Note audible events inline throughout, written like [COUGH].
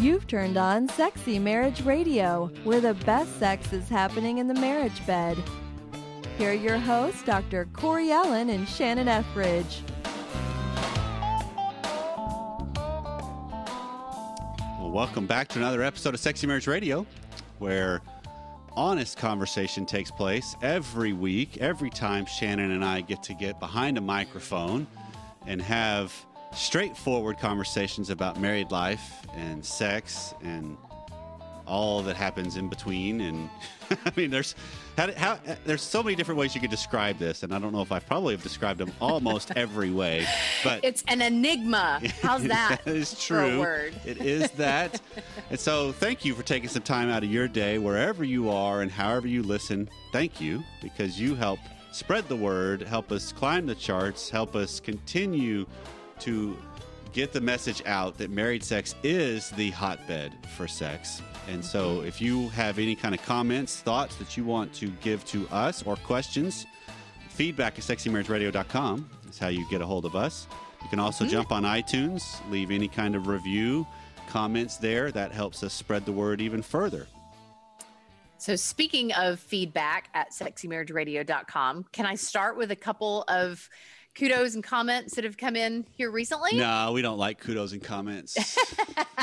You've turned on Sexy Marriage Radio, where the best sex is happening in the marriage bed. Here are your hosts, Dr. Corey Allen and Shannon Ethridge. Well, welcome back to another episode of Sexy Marriage Radio, where honest conversation takes place every week, every time Shannon and I get to get behind a microphone and have straightforward conversations about married life and sex and all that happens in between. And [LAUGHS] I mean, there's how, how, there's so many different ways you could describe this, and I don't know if I probably have described them almost [LAUGHS] every way. But it's an enigma. How's [LAUGHS] that? that is true. it is that. and so, thank you for taking some time out of your day, wherever you are and however you listen. Thank you because you help spread the word, help us climb the charts, help us continue to get the message out that married sex is the hotbed for sex. And so, if you have any kind of comments, thoughts that you want to give to us, or questions, feedback at sexymarriageradio.com is how you get a hold of us. You can also mm-hmm. jump on iTunes, leave any kind of review, comments there. That helps us spread the word even further. So, speaking of feedback at sexymarriageradio.com, can I start with a couple of kudos and comments that have come in here recently? No, we don't like kudos and comments. [LAUGHS]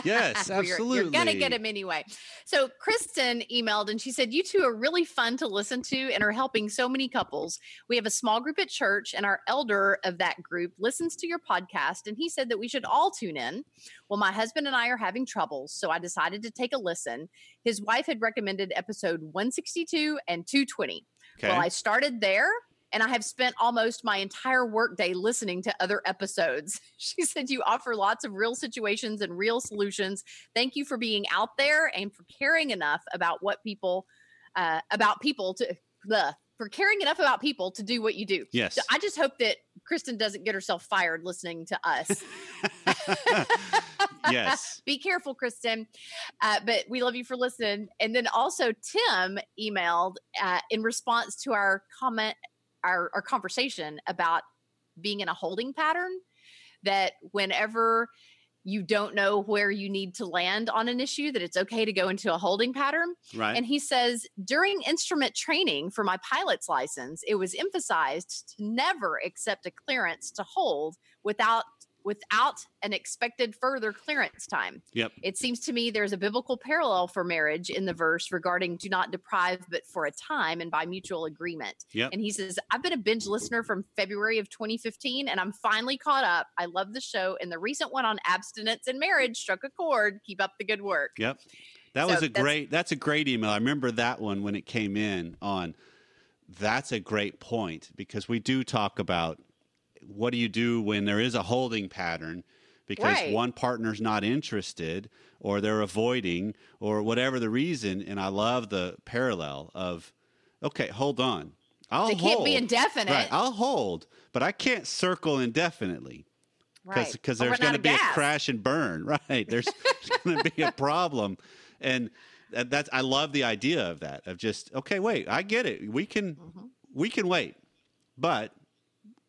yes, Well, you're- absolutely. You're, going to get them anyway. So, Kristen emailed and she said, You two are really fun to listen to and are helping so many couples. We have a small group at church, and our elder of that group listens to your podcast. And he said that we should all tune in. Well, my husband and I are having troubles, so I decided to take a listen. His wife had recommended episode 162 and 220. Okay. Well, I started there and I have spent almost my entire workday listening to other episodes. [LAUGHS] She said, You offer lots of real situations and real solutions. Thank you for being out there and for caring enough about what people, uh, about people to, the, for caring enough about people to do what you do. yes. So I just hope that Kristen doesn't get herself fired listening to us. [LAUGHS] yes. [LAUGHS] Be careful, Kristen. Uh, but we love you for listening. And then also, Tim emailed uh, in response to our comment, our, our conversation about being in a holding pattern. That whenever you don't know where you need to land on an issue, that it's okay to go into a holding pattern. Right. And he says, during instrument training for my pilot's license, it was emphasized to never accept a clearance to hold without without an expected further clearance time. Yep. It seems to me there's a biblical parallel for marriage in the verse regarding do not deprive but for a time and by mutual agreement. Yep. And he says, I've been a binge listener from February of 2015 and I'm finally caught up. I love the show and the recent one on abstinence and marriage struck a chord. Keep up the good work. Yep. That So was a that's- great that's a great email. I remember that one when it came in on that's a great point because we do talk about what do you do when there is a holding pattern because Right. one partner's not interested or they're avoiding or whatever the reason and I love the parallel of okay, hold on. I'll hold. They can't be indefinite. Right, I'll hold, but I can't circle indefinitely Right. because Or there's going to be a crash and burn [LAUGHS] right there's, [LAUGHS] there's going to be a problem and that, that's i love the idea of that of just okay wait i get it we can Mm-hmm. we can wait but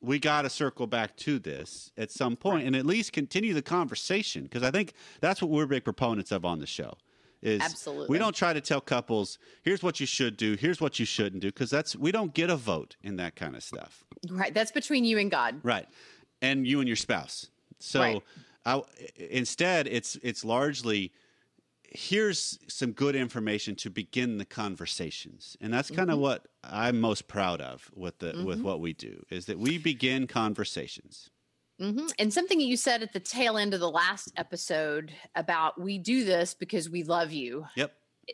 we got to circle back to this at some point and at least continue the conversation because i think that's what we're big proponents of on the show is Absolutely. we don't try to tell couples here's what you should do here's what you shouldn't do because that's we don't get a vote in that kind of stuff Right. That's between you and God. right and you and your spouse so Right. I, instead it's it's largely here's some good information to begin the conversations. And that's kind of Mm-hmm. what i'm most proud of with the with what we do is that we begin conversations. Hmm And something that you said at the tail end of the last episode about we do this because we love you. yep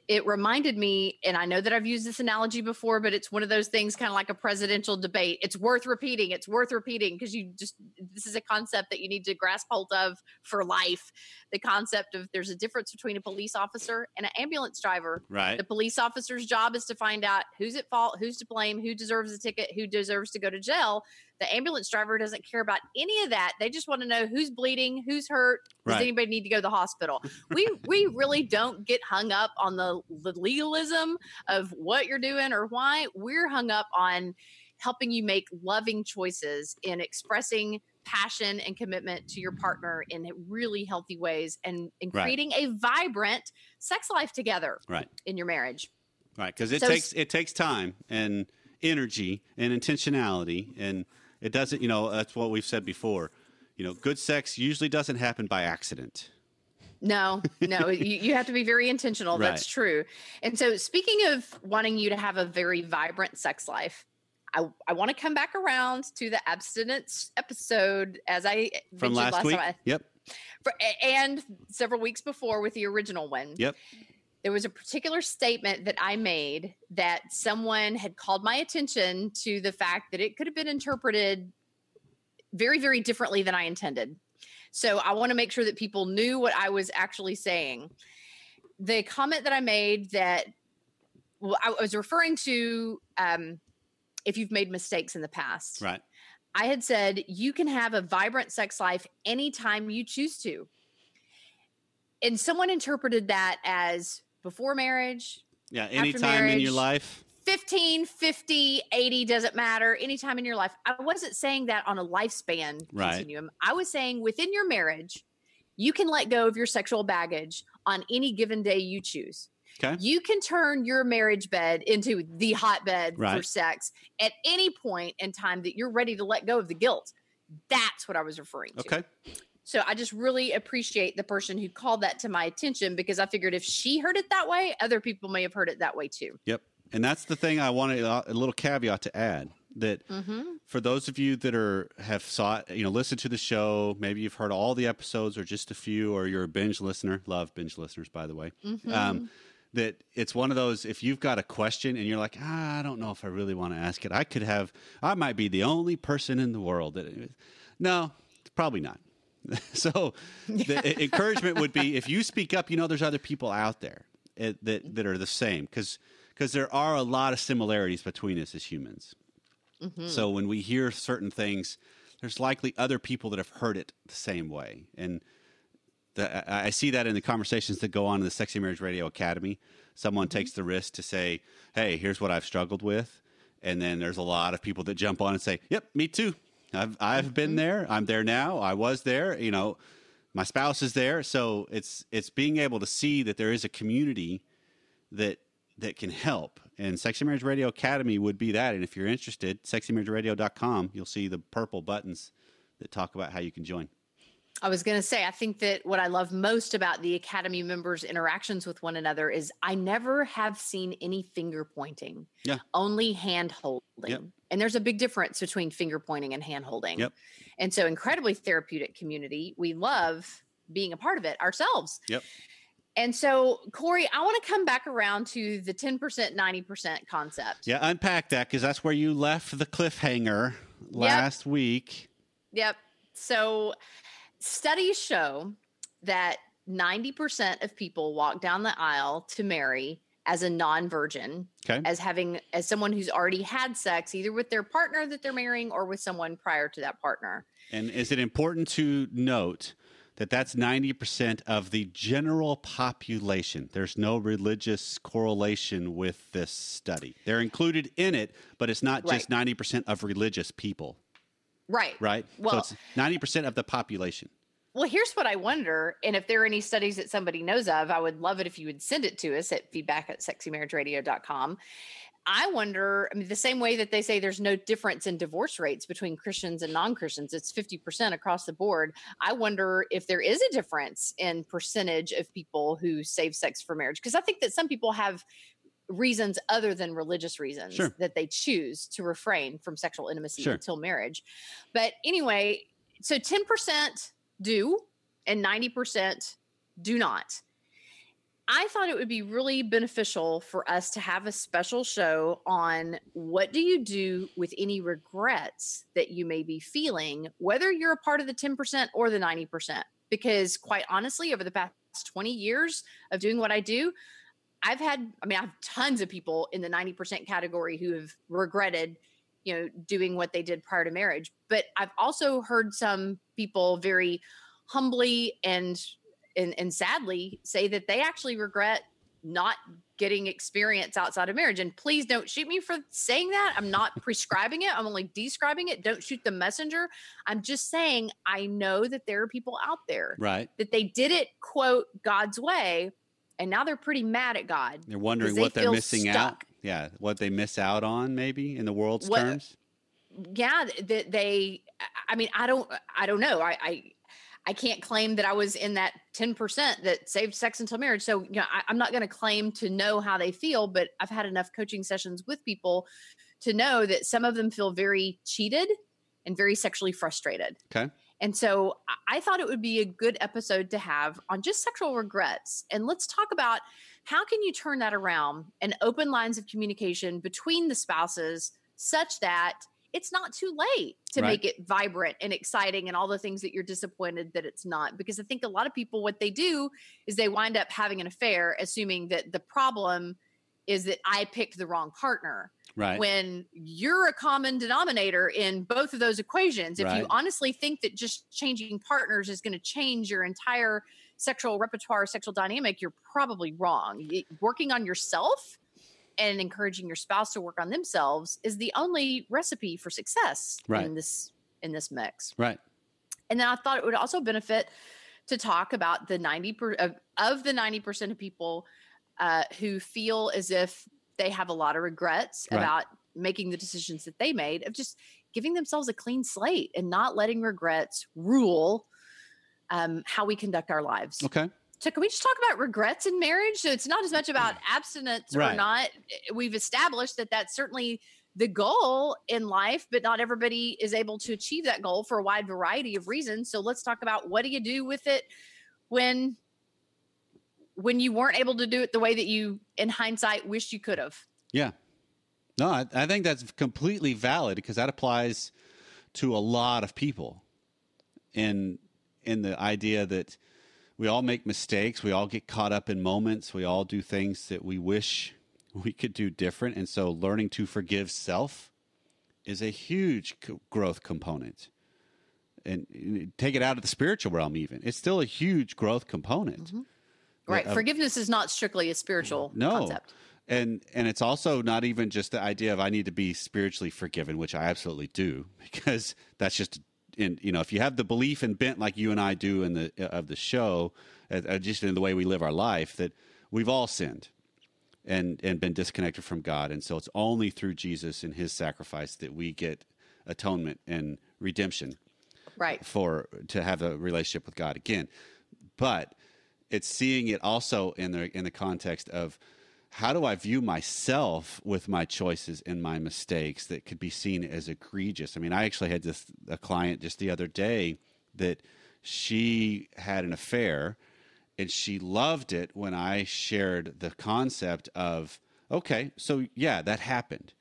It reminded me, and I know that I've used this analogy before, but it's one of those things kind of like a presidential debate. It's worth repeating. It's worth repeating because you just, this is a concept that you need to grasp hold of for life. The concept of there's a difference between a police officer and an ambulance driver. right The police officer's job is to find out who's at fault, who's to blame, who deserves a ticket, who deserves to go to jail. The ambulance driver doesn't care about any of that. They just want to know who's bleeding, who's hurt, does Right. anybody need to go to the hospital? We [LAUGHS] we really don't get hung up on the, the legalism of what you're doing or why. We're hung up on helping you make loving choices in expressing passion and commitment to your partner in really healthy ways and, and Right. creating a vibrant sex life together Right. in your marriage. Right, because it So takes it takes time and energy and intentionality, and it doesn't. You know, that's what we've said before. You know, good sex usually doesn't happen by accident. No, no, you, you have to be very intentional. That's true. And so, speaking of wanting you to have a very vibrant sex life, I, I want to come back around to the abstinence episode as I From mentioned last week. time, Yep. for, and several weeks before with the original one. Yep. There was a particular statement that I made that someone had called my attention to the fact that it could have been interpreted very, very differently than I intended. So I want to make sure that people knew what I was actually saying. The comment that I made that well, I was referring to um, if you've made mistakes in the past. Right. I had said you can have a vibrant sex life anytime you choose to. And someone interpreted that as before marriage, Yeah. Anytime in your life. 15, 50, 80, doesn't matter, anytime in your life. I wasn't saying that on a lifespan Right. continuum. I was saying within your marriage, you can let go of your sexual baggage on any given day you choose. Okay. You can turn your marriage bed into the hotbed for sex at any point in time that you're ready to let go of the guilt. That's what I was referring to. Okay. So I just really appreciate the person who called that to my attention because I figured if she heard it that way, other people may have heard it that way too. Yep. And that's the thing I wanted uh, a little caveat to add that Mm-hmm. for those of you that are have sought you know listened to the show maybe you've heard all the episodes or just a few or you're a binge listener love binge listeners by the way Mm-hmm. um, that it's one of those if you've got a question and you're like ah, i don't know if i really want to ask it i could have i might be the only person in the world that no probably not [LAUGHS] so the encouragement would be [LAUGHS] if you speak up you know there's other people out there eh, that that are the same because because there are a lot of similarities between us as humans Mm-hmm. so when we hear certain things, there's likely other people that have heard it the same way, and the, I I see that in the conversations that go on in the Sexy Marriage Radio Academy. Someone takes the risk to say, "Hey, here's what I've struggled with," and then there's a lot of people that jump on and say, "Yep, me too. I've I've been mm-hmm. there. I'm there now. I was there. You know, my spouse is there." So it's it's being able to see that there is a community that that can help. And Sexy Marriage Radio Academy would be that. And if you're interested, sexymarriageradio.com, you'll see the purple buttons that talk about how you can join. I was going to say, I think that what I love most about the Academy members' interactions with one another is I never have seen any finger pointing, Yeah. only hand holding. Yep. And there's a big difference between finger pointing and hand holding. Yep. And so, incredibly therapeutic community. We love being a part of it ourselves. Yep. And so, Corey, I want to come back around to the 10%, 90% concept. Yeah, unpack that because that's where you left the cliffhanger last week. Yep. So studies show that 90% of people walk down the aisle to marry as a non-virgin, Okay. as having as someone who's already had sex either with their partner that they're marrying or with someone prior to that partner. And is it important to note that that's 90% of the general population? There's no religious correlation with this study. They're included in it, but it's not just 90% of religious people, Right. right? Well- so it's 90% of the population. Well, here's what I wonder. And if there are any studies that somebody knows of, I would love it if you would send it to us at feedback at sexymarriageradio.com. I wonder, I mean, the same way that they say there's no difference in divorce rates between Christians and non Christians, it's 50% across the board. I wonder if there is a difference in percentage of people who save sex for marriage. Because I think that some people have reasons other than religious reasons Sure. that they choose to refrain from sexual intimacy Sure. until marriage. But anyway, so 10% do and 90% do not. I thought it would be really beneficial for us to have a special show on what do you do with any regrets that you may be feeling, whether you're a part of the 10% or the 90%. Because quite honestly, over the past 20 years of doing what I do, I've had, I mean, I have tons of people in the 90% category who have regretted, you know, doing what they did prior to marriage. But I've also heard some people very humbly and and, and sadly say that they actually regret not getting experience outside of marriage. And please don't shoot me for saying that. I'm not [LAUGHS] prescribing it. I'm only describing it. Don't shoot the messenger. I'm just saying I know that there are people out there Right. that they did it quote God's way and now they're pretty mad at God. They're wondering they what they're feel missing out. Yeah, what they miss out on, maybe in the world's What- terms. yeah that they i mean i don't i don't know i i I can't claim that I was in that 10% that saved sex until marriage. So, you know, I, I'm not going to claim to know how they feel, but I've had enough coaching sessions with people to know that some of them feel very cheated and very sexually frustrated. Okay. And so I thought it would be a good episode to have on just sexual regrets. And let's talk about how can you turn that around and open lines of communication between the spouses such that it's not too late to Right. make it vibrant and exciting and all the things that you're disappointed that it's not. Because I think a lot of people, what they do is they wind up having an affair, assuming that the problem is that I picked the wrong partner Right. when you're a common denominator in both of those equations. If Right. you honestly think that just changing partners is going to change your entire sexual repertoire, sexual dynamic, you're probably wrong. Working on yourself and encouraging your spouse to work on themselves is the only recipe for success Right. in this in this mix. right. And then I thought it would also benefit to talk about the 90 per, of, of the 90% of people uh, who feel as if they have a lot of regrets Right. about making the decisions that they made of just giving themselves a clean slate and not letting regrets rule um, how we conduct our lives. Okay. So can we just talk about regrets in marriage? So it's not as much about abstinence or not. We've established that that's certainly the goal in life, but not everybody is able to achieve that goal for a wide variety of reasons. So let's talk about what do you do with it when when you weren't able to do it the way that you in hindsight wish you could have. Yeah. No, I, I think that's completely valid because that applies to a lot of people. In in the idea that we all make mistakes, we all get caught up in moments, we all do things that we wish we could do different, and so learning to forgive self is a huge co- growth component. And and take it out of the spiritual realm, even it's still a huge growth component. Mm-hmm. Right. of- Forgiveness is not strictly a spiritual no concept. and and it's also not even just the idea of i need to be spiritually forgiven which i absolutely do [LAUGHS] because that's just in you know if you have the belief and bent like you and i do in the of the show uh, uh, just in the way we live our life that we've all sinned and and been disconnected from god and so it's only through jesus and his sacrifice that we get atonement and redemption Right. for to have a relationship with God again. But it's seeing it also in the in the context of how do I view myself with my choices and my mistakes that could be seen as egregious. I mean, I actually had this a client just the other day that she had an affair and she loved it when I shared the concept of okay, so yeah, that happened.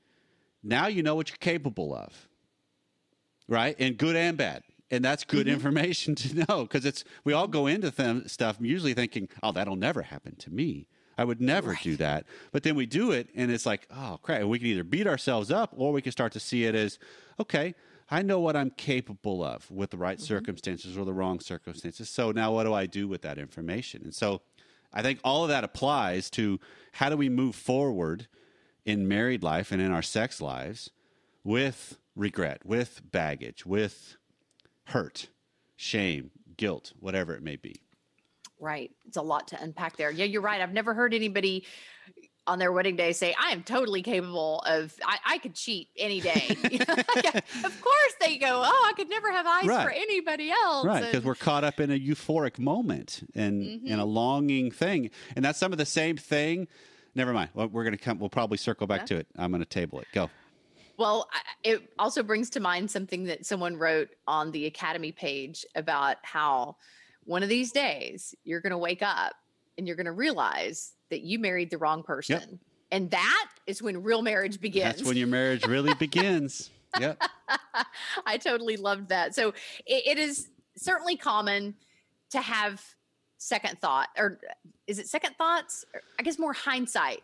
Now you know what you're capable of right? And good and bad. And that's good mm-hmm. information [LAUGHS] to know because it's we all go into them stuff usually thinking, "Oh, that'll never happen to me. I would never do that." But then we do it, and it's like, "Oh, crap!" We can either beat ourselves up, or we can start to see it as, "Okay, I know what I'm capable of with the right mm-hmm. circumstances or the wrong circumstances. So now, what do I do with that information?" And so, I think all of that applies to how do we move forward in married life and in our sex lives with regret, with baggage, with hurt, shame, guilt, whatever it may be. Right. It's a lot to unpack there. Yeah, you're right. I've never heard anybody on their wedding day say, I am totally capable of, I, I could cheat any day. [LAUGHS] [LAUGHS] Of course they go, Oh, I could never have eyes Right. for anybody else. Right, because we're caught up in a euphoric moment and in a mm-hmm. longing thing, and that's some of the same thing. Never mind. Well, we're going to come. We'll probably circle back Yeah. to it. I'm going to table it. Go. Well, it also brings to mind something that someone wrote on the Academy page about how one of these days you're going to wake up and you're going to realize that you married the wrong person. And that is when real marriage begins. That's when your marriage really [LAUGHS] begins. Yep. [LAUGHS] I totally loved that. So it, it is certainly common to have second thought, or is it second thoughts? I guess more hindsight.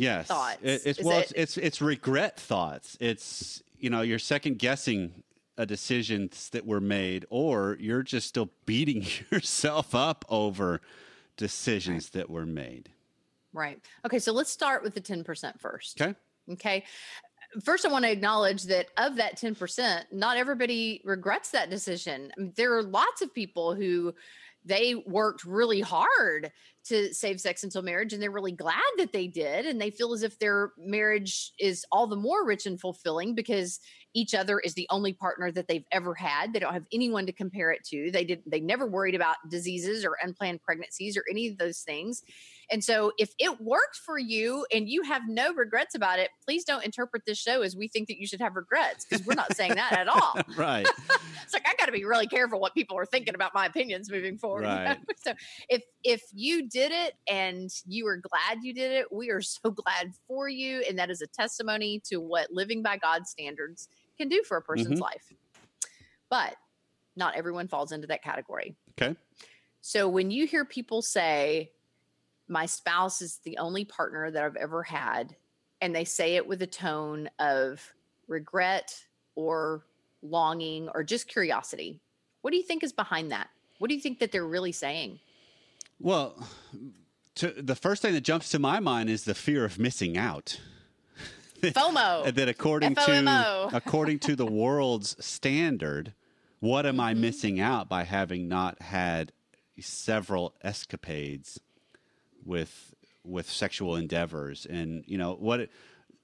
Yes. Thoughts. It, it's Is well, it- it's, it's it's regret thoughts. It's you know you're second guessing a decisions that were made, or you're just still beating [LAUGHS] yourself up over decisions that were made. Right. Okay. So let's start with the 10% first. Okay. Okay. First, I want to acknowledge that of that 10%, not everybody regrets that decision. I mean, there are lots of people who they worked really hard to save sex until marriage and they're really glad that they did and they feel as if their marriage is all the more rich and fulfilling because each other is the only partner that they've ever had. They don't have anyone to compare it to. They did they never worried about diseases or unplanned pregnancies or any of those things and so if it worked for you and you have no regrets about it please don't interpret this show as we think that you should have regrets because we're not saying that at all [LAUGHS] right. [LAUGHS] it's like I got to be really careful what people are thinking about my opinions moving forward. you know? Right. [LAUGHS] So if if you did it and you are glad you did it, we are so glad for you, and that is a testimony to what living by God's standards can do for a person's Mhm. life. But not everyone falls into that category. Okay. So when you hear people say, my spouse is the only partner that I've ever had, and they say it with a tone of regret or longing or just curiosity, what do you think is behind that? What do you think that they're really saying? Well, to, the first thing that jumps to my mind is the fear of missing out. [LAUGHS] FOMO. that according to [LAUGHS] according to the world's standard, what am I Mhm. missing out by having not had several escapades with with sexual endeavors and you know what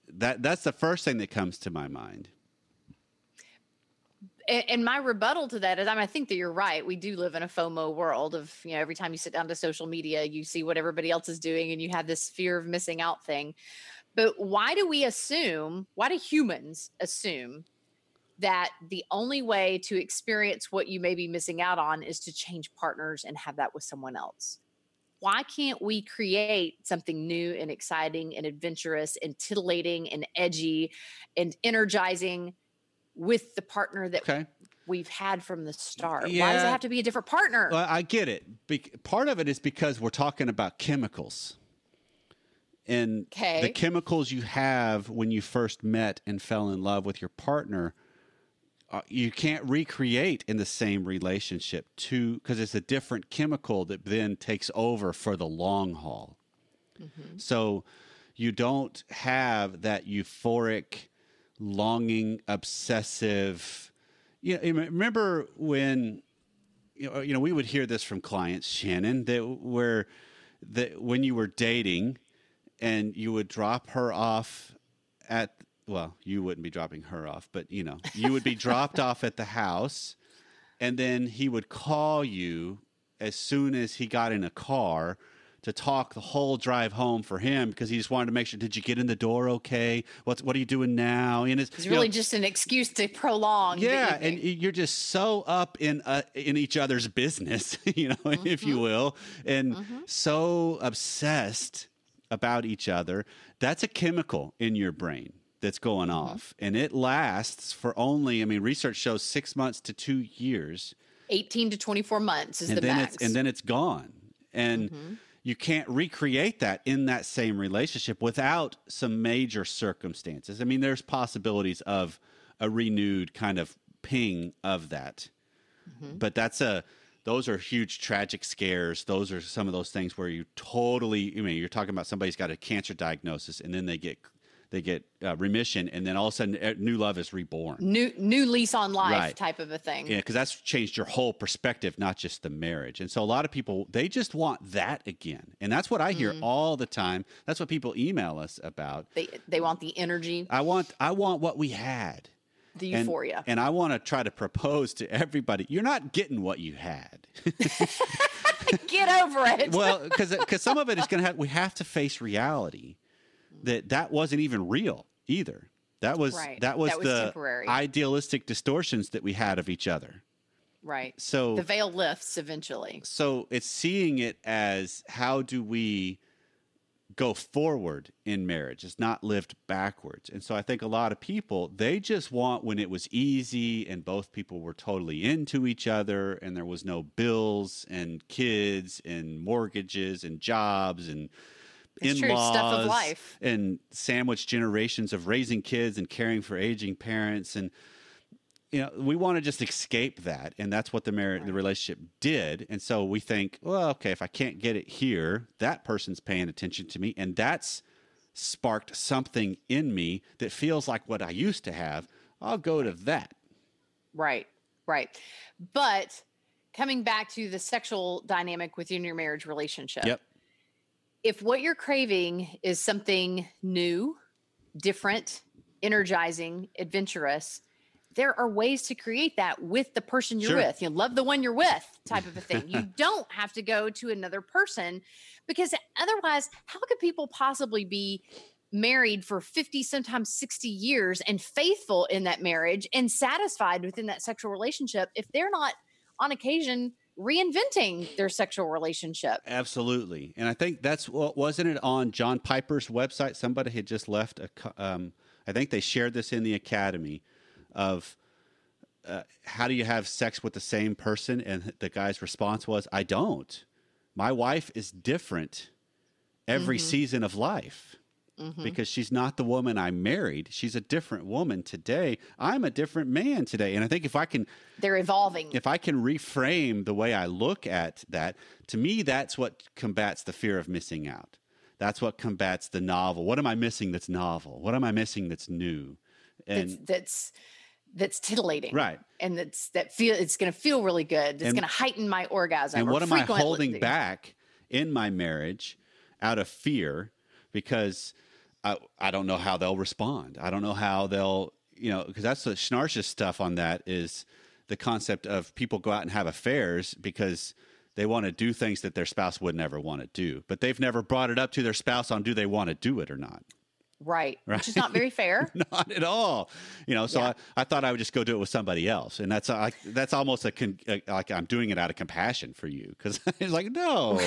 that that's the first thing that comes to my mind. and, and my rebuttal to that is I, mean, I think that you're right. We do live in a FOMO world of, you know, every time you sit down to social media, you see what everybody else is doing and you have this fear of missing out thing. But why do we assume, why do humans assume that the only way to experience what you may be missing out on is to change partners and have that with someone else? Why can't we create something new and exciting and adventurous and titillating and edgy and energizing with the partner that Okay. we've had from the start. Why does it have to be a different partner? Well, I get it. Bec- part of it is because we're talking about chemicals. And the chemicals you have when you first met and fell in love with your partner, uh, you can't recreate in the same relationship to because it's a different chemical that then takes over for the long haul. Mm-hmm. So you don't have that euphoric, longing, obsessive. You know, remember when you know, you know we would hear this from clients, Shannon, that where that when you were dating and you would drop her off at well, you wouldn't be dropping her off, but you know, you would be [LAUGHS] dropped off at the house and then he would call you as soon as he got in a car to talk the whole drive home for him because he just wanted to make sure did you get in the door okay? What's what are you doing now? And it's, it's you know, really just an excuse to prolong. yeah and you're just so up in uh, in each other's business [LAUGHS] you know if you will and so obsessed about each other. That's a chemical in your brain that's going off. And it lasts for only i mean research shows 6 months to 2 years. 18 to 24 months is and the then max. and then it's gone. And Mhm. you can't recreate that in that same relationship without some major circumstances. I mean there's possibilities of a renewed kind of ping of that. Mm-hmm. but that's a those are huge tragic scares. Those are some of those things where you totally i mean you're talking about somebody's got a cancer diagnosis and then they get they get uh, remission and then all of a sudden new love is reborn new new lease on life Right. type of a thing. yeah, because that's changed your whole perspective, not just the marriage. And so a lot of people they just want that again, and that's what I hear Mm. all the time. That's what people email us about. They they want the energy, I want I want what we had, the and, euphoria. and I want to try to propose to everybody. You're not getting what you had. [LAUGHS] Get over it. well, because because some of it is going to have we have to face reality that that wasn't even real either. That was Right. that was That was the temporary. idealistic distortions that we had of each other. right. So The veil lifts eventually. so it's seeing it as how do we go forward in marriage it's not lived backwards and so i think a lot of people they just want when it was easy and both people were totally into each other and there was no bills and kids and mortgages and jobs and It's true, in-laws stuff of life. and sandwich generations of raising kids and caring for aging parents and you know, we want to just escape that, and that's what the marriage, the relationship did. And so we think, well, okay, if I can't get it here, that person's paying attention to me, and that's sparked something in me that feels like what I used to have. I'll go to that. Right, right. But coming back to the sexual dynamic within your marriage relationship. Yep. If what you're craving is something new, different, energizing, adventurous, there are ways to create that with the person you're Sure. with. You love the one you're with, type of a thing. you [LAUGHS] don't have to go to another person because otherwise, how could people possibly be married for 50, sometimes 60 years and faithful in that marriage and satisfied within that sexual relationship if they're not on occasion reinventing their sexual relationship? Absolutely, and I think that's what wasn't it on John Piper's website. Somebody had just left a. Um, I think they shared this in the academy, of uh, how do you have sex with the same person? And the guy's response was, "I don't. My wife is different every Mhm. season of life." Mhm. Because she's not the woman I married. She's a different woman today. I'm a different man today. And I think if I can They're evolving. if I can reframe the way I look at that, to me, that's what combats the fear of missing out. That's what combats the novel. What am I missing that's novel? What am I missing that's new? And that's that's that's titillating right. and that's that feel it's going to feel really good it's going to heighten my orgasm And what am I holding back in my marriage out of fear because I, I don't know how they'll respond. I don't know how they'll, you know, because that's the snarshest stuff on that is the concept of people go out and have affairs because they want to do things that their spouse would never want to do, but they've never brought it up to their spouse on do they want to do it or not. Right, Right. [LAUGHS] which is not very fair [LAUGHS] Not at all. You know, so Yeah. I, I thought I would just go do it with somebody else, and that's like that's almost a, con, a like I'm doing it out of compassion for you because [LAUGHS] it's like no,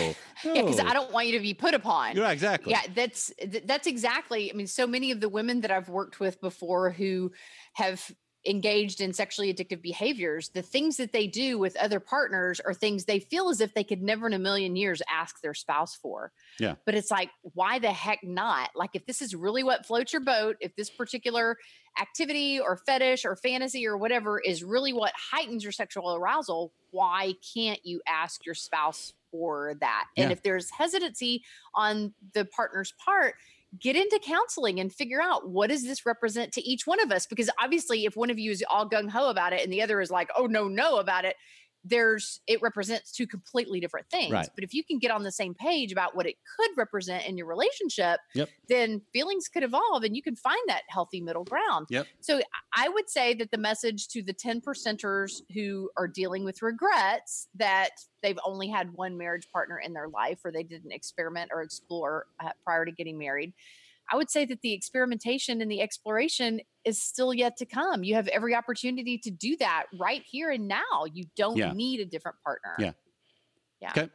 yeah because no. i don't want you to be put upon Yeah, exactly. yeah that's that's exactly i mean so many of the women that i've worked with before who have engaged in sexually addictive behaviors the things that they do with other partners are things they feel as if they could never in a million years ask their spouse for Yeah. but it's like why the heck not like if this is really what floats your boat if this particular activity or fetish or fantasy or whatever is really what heightens your sexual arousal why can't you ask your spouse for that and Yeah. if there's hesitancy on the partner's part get into counseling and figure out what does this represent to each one of us because obviously if one of you is all gung-ho about it and the other is like oh no no about it there's it represents two completely different things Right. but if you can get on the same page about what it could represent in your relationship Yep. then feelings could evolve and you can find that healthy middle ground Yep. so i would say that the message to the 10 percenters who are dealing with regrets that they've only had one marriage partner in their life or they didn't experiment or explore uh, prior to getting married i would say that the experimentation and the exploration is still yet to come you have every opportunity to do that right here and now you don't Yeah. need a different partner Yeah. yeah Okay.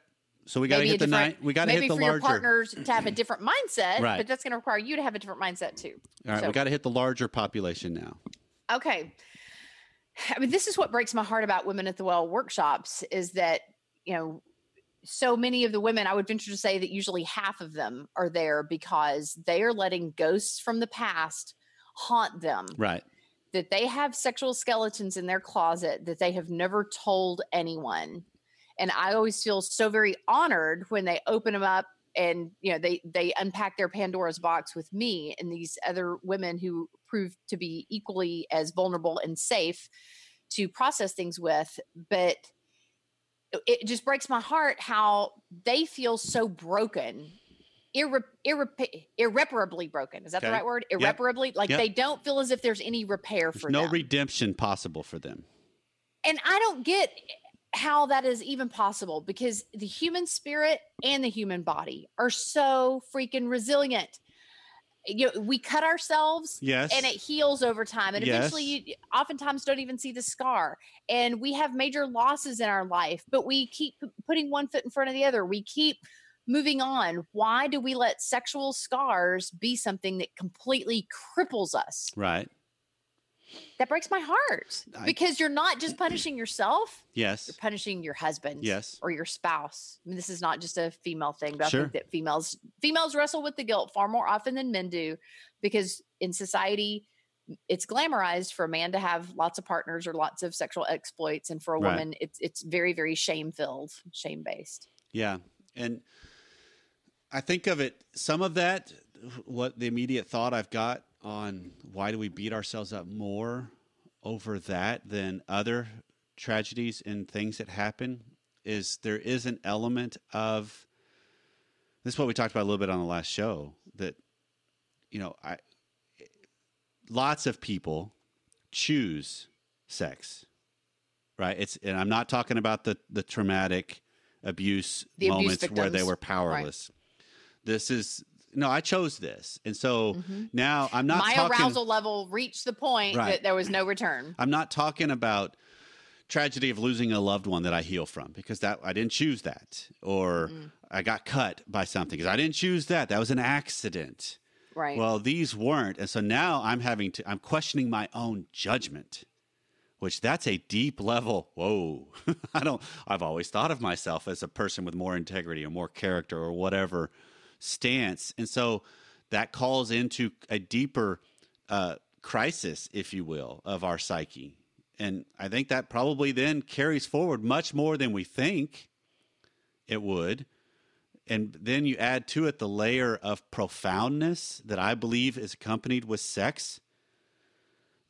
So we got to hit the nine. We got to hit the for your larger. partners to have a different mindset Right. but that's going to require you to have a different mindset too All right, so- we got to hit the larger population now. okay i mean this is what breaks my heart about women at the well workshops is that you know so many of the women i would venture to say that usually half of them are there because they are letting ghosts from the past haunt them. Right. that they have sexual skeletons in their closet that they have never told anyone. And i always feel so very honored when they open them up and you know they they unpack their pandora's box with me and these other women who prove to be equally as vulnerable and safe to process things with. But it just breaks my heart how they feel so broken irre- irre- irreparably broken is that the right word Yep. irreparably like Yep. they don't feel as if there's any repair There's for no them redemption possible for them. and I don't get how that is even possible because the human spirit and the human body are so freaking resilient. You know, we cut ourselves Yes. and it heals over time and eventually you oftentimes don't even see the scar and we have major losses in our life but we keep putting one foot in front of the other we keep moving on why do we let sexual scars be something that completely cripples us right. That breaks my heart I- because you're not just punishing yourself Yes. you're punishing your husband Yes. or your spouse. I mean, this is not just a female thing, but I Sure. think that females females wrestle with the guilt far more often than men do, because in society, it's glamorized for a man to have lots of partners or lots of sexual exploits and for a Right. woman it's it's very very shame filled shame based Yeah. And I think of it, some of that, what the immediate thought I've got on why do we beat ourselves up more over that than other tragedies and things that happen is there is an element of this is what we talked about a little bit on the last show that you know i lots of people choose sex right? It's and i'm not talking about the the traumatic abuse The abuse moments where they were powerless. This is no i chose this and so Mhm. now i'm not my talking arousal level reached the point Right. that there was no return I'm not talking about tragedy of losing a loved one that I heal from because that I didn't choose that or Mm. I got cut by something because I didn't choose that. That was an accident. right Well, these weren't. And so now I'm having to I'm questioning my own judgment. Which that's a deep level. Whoa. [LAUGHS] I don't I've always thought of myself as a person with more integrity or more character or whatever stance. And so that calls into a deeper uh, crisis, if you will, of our psyche. And I think that probably then carries forward much more than we think it would. And then you add to it the layer of profoundness that I believe is accompanied with sex.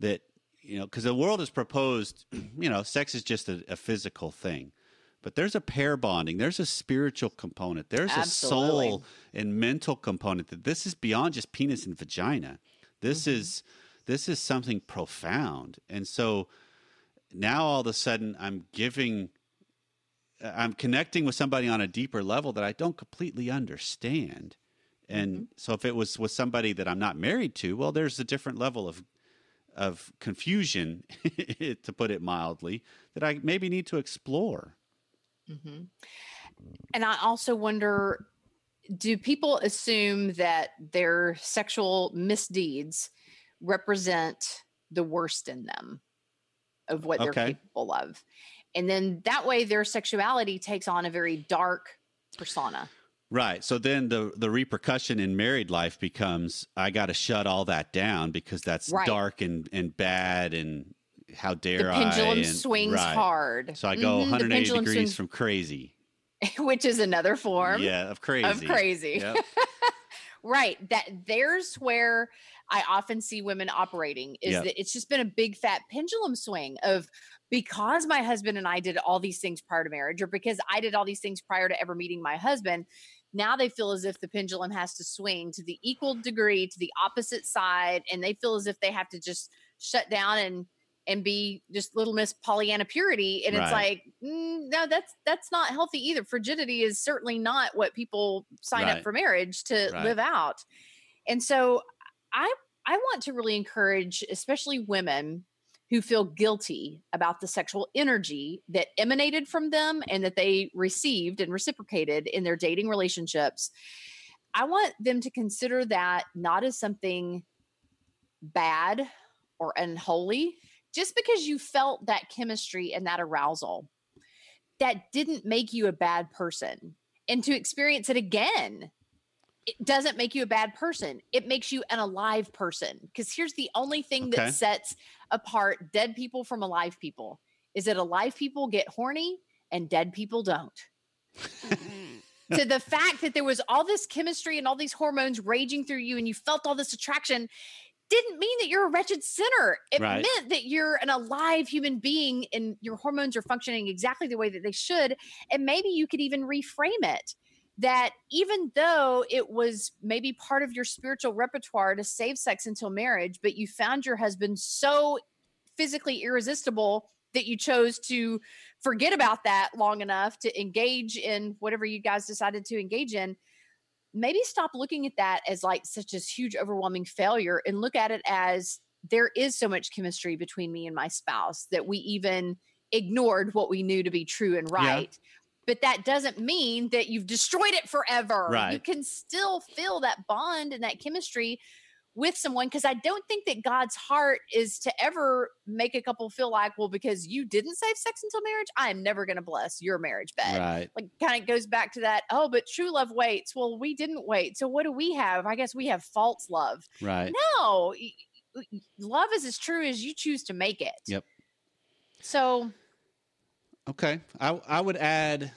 That, you know, because the world has proposed, [CLEARS THROAT] you know, sex is just a, a physical thing. But there's a pair bonding, there's a spiritual component, there's Absolutely. a soul and mental component that this is beyond just penis and vagina. This mm-hmm. is this is something profound. And so now all of a sudden I'm giving I'm connecting with somebody on a deeper level that I don't completely understand. And mm-hmm. so if it was with somebody that I'm not married to, well there's a different level of of confusion [LAUGHS] to put it mildly that I maybe need to explore. Mhm. And I also wonder do people assume that their sexual misdeeds represent the worst in them of what they're capable of? And then that way their sexuality takes on a very dark persona. Right. So then the the repercussion in married life becomes I got to shut all that down because that's Right. dark and and bad and how dare I? The pendulum I? and- swings right. hard. So I go Mhm, 180 degrees swings- from crazy. [LAUGHS] which is another form yeah, of crazy. of crazy. Yep. [LAUGHS] Right. That there's where I often see women operating is Yep. that it's just been a big fat pendulum swing of because my husband and I did all these things prior to marriage, or because I did all these things prior to ever meeting my husband, now they feel as if the pendulum has to swing to the equal degree to the opposite side, and they feel as if they have to just shut down and and be just little Miss Pollyanna purity, and it's like mm, no, that's that's not healthy either. Frigidity is certainly not what people sign Right. up for marriage to Right. live out, and so I I want to really encourage, especially women who feel guilty about the sexual energy that emanated from them and that they received and reciprocated in their dating relationships. I want them to consider that not as something bad or unholy. Just because you felt that chemistry and that arousal, that didn't make you a bad person. And to experience it again, it doesn't make you a bad person. It makes you an alive person. Because here's the only thing Okay. that sets apart dead people from alive people is that alive people get horny and dead people don't. so the fact that there was all this chemistry and all these hormones raging through you and you felt all this attraction didn't mean that you're a wretched sinner. It Right. meant that you're an alive human being and your hormones are functioning exactly the way that they should. And maybe you could even reframe it that even though it was maybe part of your spiritual repertoire to save sex until marriage, but you found your husband so physically irresistible that you chose to forget about that long enough to engage in whatever you guys decided to engage in maybe stop looking at that as like such a huge overwhelming failure and look at it as there is so much chemistry between me and my spouse that we even ignored what we knew to be true and Yeah. right. But that doesn't mean that you've destroyed it forever. You can still feel that bond and that chemistry with someone because I don't think that God's heart is to ever make a couple feel like, well, because you didn't save sex until marriage, I am never going to bless your marriage bed. Right. Like, kind of goes back to that. Oh, but true love waits. Well, we didn't wait. So, what do we have? I guess we have false love. Right. No, love is as true as you choose to make it. Yep. So Okay. I I would add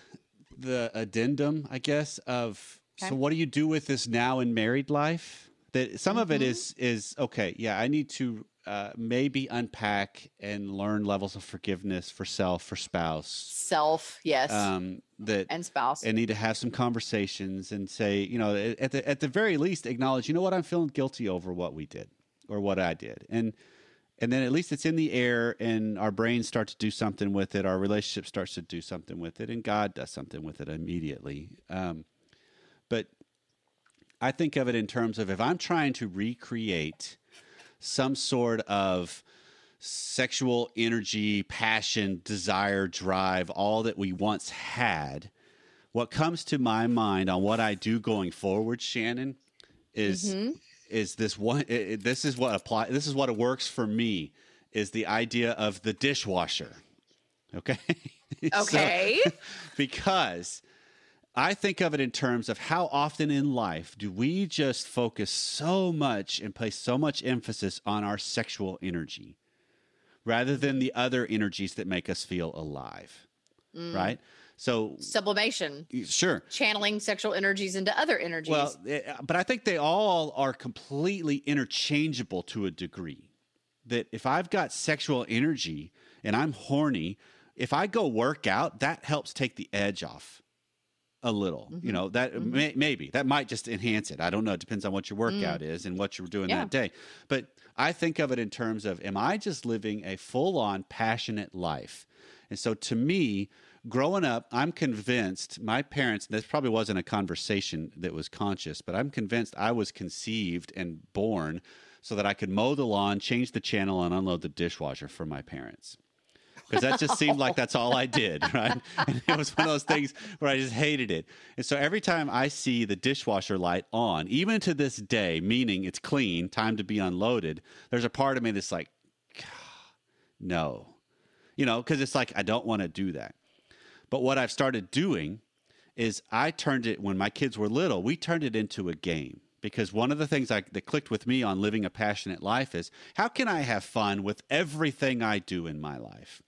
the addendum, I guess, of Okay. so what do you do with this now in married life? That some of it Mhm. is is okay, yeah, I need to uh, maybe unpack and learn levels of forgiveness for self, for spouse. self, yes, Um, that and spouse. and need to have some conversations and say, you know, at the at the very least, acknowledge, you know what, I'm feeling guilty over what we did or what I did, and and then at least it's in the air, and our brains start to do something with it, our relationship starts to do something with it, and God does something with it immediately. Um, but I think of it in terms of if I'm trying to recreate some sort of sexual energy, passion, desire, drive, all that we once had, what comes to my mind on what I do going forward, Shannon, is mm-hmm. is this one? This is what apply. This is what works for me. Is the idea of the dishwasher? Okay. [LAUGHS] So- okay. [LAUGHS] because I think of it in terms of how often in life do we just focus so much and place so much emphasis on our sexual energy rather than the other energies that make us feel alive, right? So, Sublimation, sure. channeling sexual energies into other energies. Well, eh, but I think they all are completely interchangeable to a degree. That if I've got sexual energy and I'm horny, if I go work out, that helps take the edge off a little. You mm-hmm. know, that mm-hmm. may, maybe that might just enhance it. I don't know. It depends on what your mm. workout is and what you're doing Yeah. that day. But I think of it in terms of am I just living a full on passionate life? And so to me, growing up, I'm convinced my parents, this probably wasn't a conversation that was conscious, but I'm convinced I was conceived and born so that I could mow the lawn, change the channel, and unload the dishwasher for my parents. Because that just seemed like [LAUGHS] that's all I did, [LAUGHS] right? And it was one of those things where I just hated it. And so every time I see the dishwasher light on, even to this day, meaning it's clean, time to be unloaded, there's a part of me that's like, no, you know, because it's like I don't want to do that. But what I've started doing is I turned it when my kids were little. We turned it into a game because one of the things I, that clicked with me on living a passionate life is how can I have fun with everything I do in my life.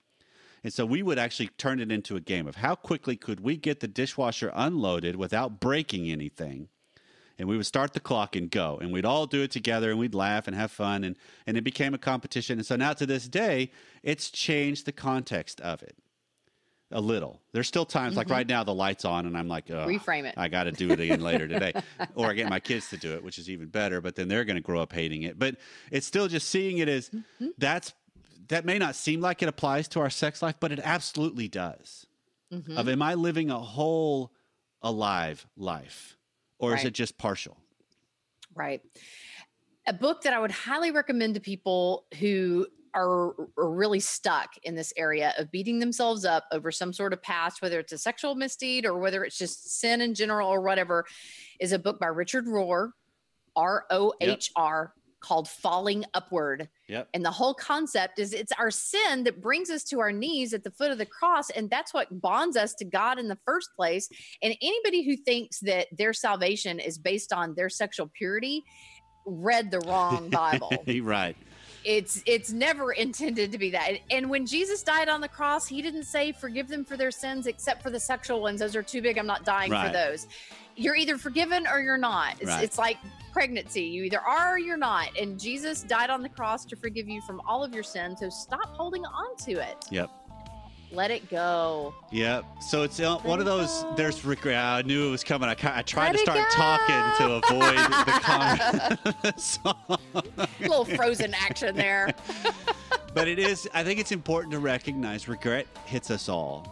And so we would actually turn it into a game of how quickly could we get the dishwasher unloaded without breaking anything. And we would start the clock and go and we'd all do it together and we'd laugh and have fun and, and it became a competition. And so now to this day it's changed the context of it a little. There's still times like mm-hmm. right now the lights on and i'm like Reframe it. i got to do it again later today [LAUGHS] or i get my kids to do it which is even better but then they're going to grow up hating it. But it's still just seeing it as mm-hmm. that's that may not seem like it applies to our sex life but it absolutely does. Mm-hmm. Of am i living a whole alive life or is it just partial? Right. A book that I would highly recommend to people who are, are really stuck in this area of beating themselves up over some sort of past, whether it's a sexual misdeed or whether it's just sin in general or whatever, is a book by Richard Rohr, R O H R, called Falling Upward. yep And the whole concept is it's our sin that brings us to our knees at the foot of the cross. And that's what bonds us to God in the first place. And anybody who thinks that their salvation is based on their sexual purity read the wrong [LAUGHS] Bible. right it's it's never [LAUGHS] intended to be that. And when Jesus died on the cross, he didn't say forgive them for their sins except for the sexual ones. Those are too big. I'm not dying Right. for those. You're either forgiven or you're not. It's, Right. it's like pregnancy. You either are or you're not. And Jesus died on the cross to forgive you from all of your sins. So stop holding on to it. Yep. Let it go. Yep. So it's uh, one of those. go. There's regret. I knew it was coming. I, I tried Let to start talking to avoid [LAUGHS] the comment. song. little frozen action there. [LAUGHS] but it is. I think it's important to recognize regret hits us all,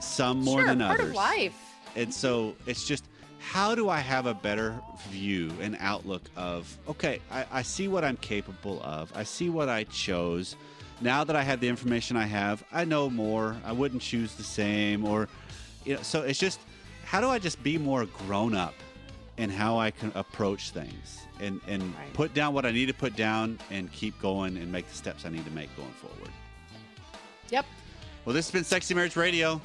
some more sure, than part others. Part of life. And so it's just how do I have a better view and outlook of, okay, I, I see what I'm capable of. I see what I chose. Now that I have the information I have, I know more. I wouldn't choose the same. Or, you know, so it's just how do I just be more grown up in how I can approach things and, and Right. put down what I need to put down and keep going and make the steps I need to make going forward. Yep. Well, this has been Sexy Marriage Radio.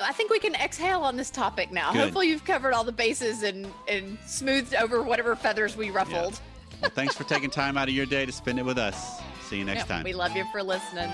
I- think we can exhale on this topic now. Good. Hopefully, you've covered all the bases and and smoothed over whatever feathers we ruffled. Well, thanks for taking time out of your day to spend it with us. See you next time. We love you for listening.